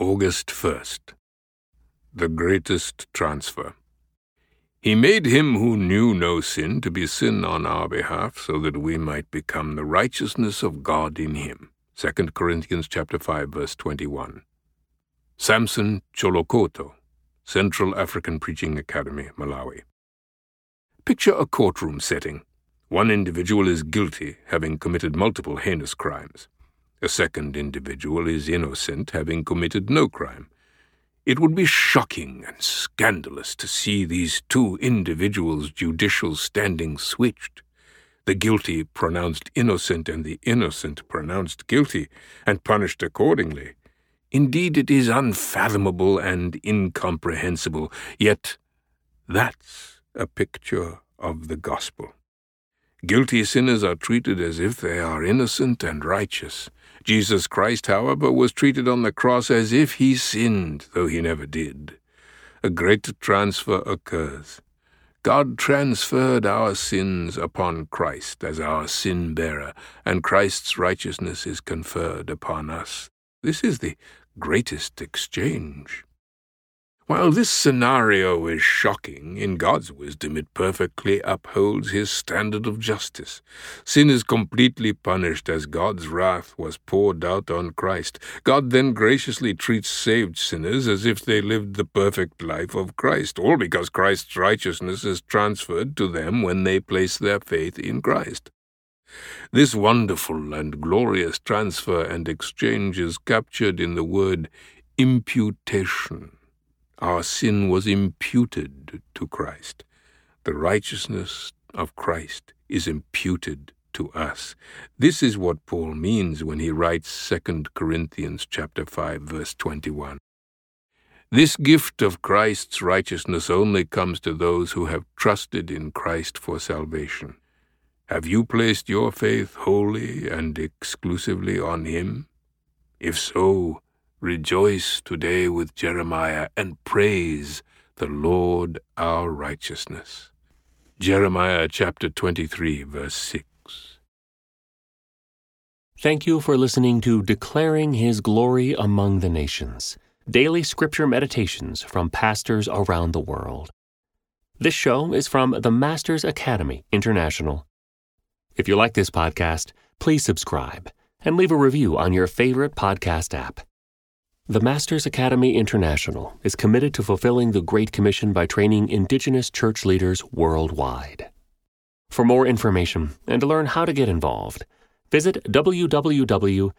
August 1st. The greatest transfer. He made him who knew no sin to be sin on our behalf, so that we might become the righteousness of God in him. 2 Corinthians chapter 5 verse 21. Samson Cholokoto, Central African Preaching Academy, Malawi. Picture a courtroom setting. One individual is guilty, having committed multiple heinous crimes. A second individual is innocent, having committed no crime. It would be shocking and scandalous to see these two individuals' judicial standing switched. The guilty pronounced innocent and the innocent pronounced guilty, and punished accordingly. Indeed, it is unfathomable and incomprehensible, yet that's a picture of the gospel. Guilty sinners are treated as if they are innocent and righteous. Jesus Christ, however, was treated on the cross as if he sinned, though he never did. A great transfer occurs. God transferred our sins upon Christ as our sin bearer, and Christ's righteousness is conferred upon us. This is the greatest exchange. While this scenario is shocking, in God's wisdom it perfectly upholds his standard of justice. Sin is completely punished as God's wrath was poured out on Christ. God then graciously treats saved sinners as if they lived the perfect life of Christ, all because Christ's righteousness is transferred to them when they place their faith in Christ. This wonderful and glorious transfer and exchange is captured in the word imputation. Our sin was imputed to Christ. The righteousness of Christ is imputed to us. This is what Paul means when he writes 2 Corinthians chapter 5 verse 21. This gift of Christ's righteousness only comes to those who have trusted in Christ for salvation. Have you placed your faith wholly and exclusively on him? If so, Rejoice today with Jeremiah and praise the Lord our righteousness. Jeremiah chapter 23, verse 6. Thank you for listening to Declaring His Glory Among the Nations, daily scripture meditations from pastors around the world. This show is from the Masters Academy International. If you like this podcast, please subscribe and leave a review on your favorite podcast app. The Masters Academy International is committed to fulfilling the Great Commission by training Indigenous church leaders worldwide. For more information and to learn how to get involved, visit www.tmai.org.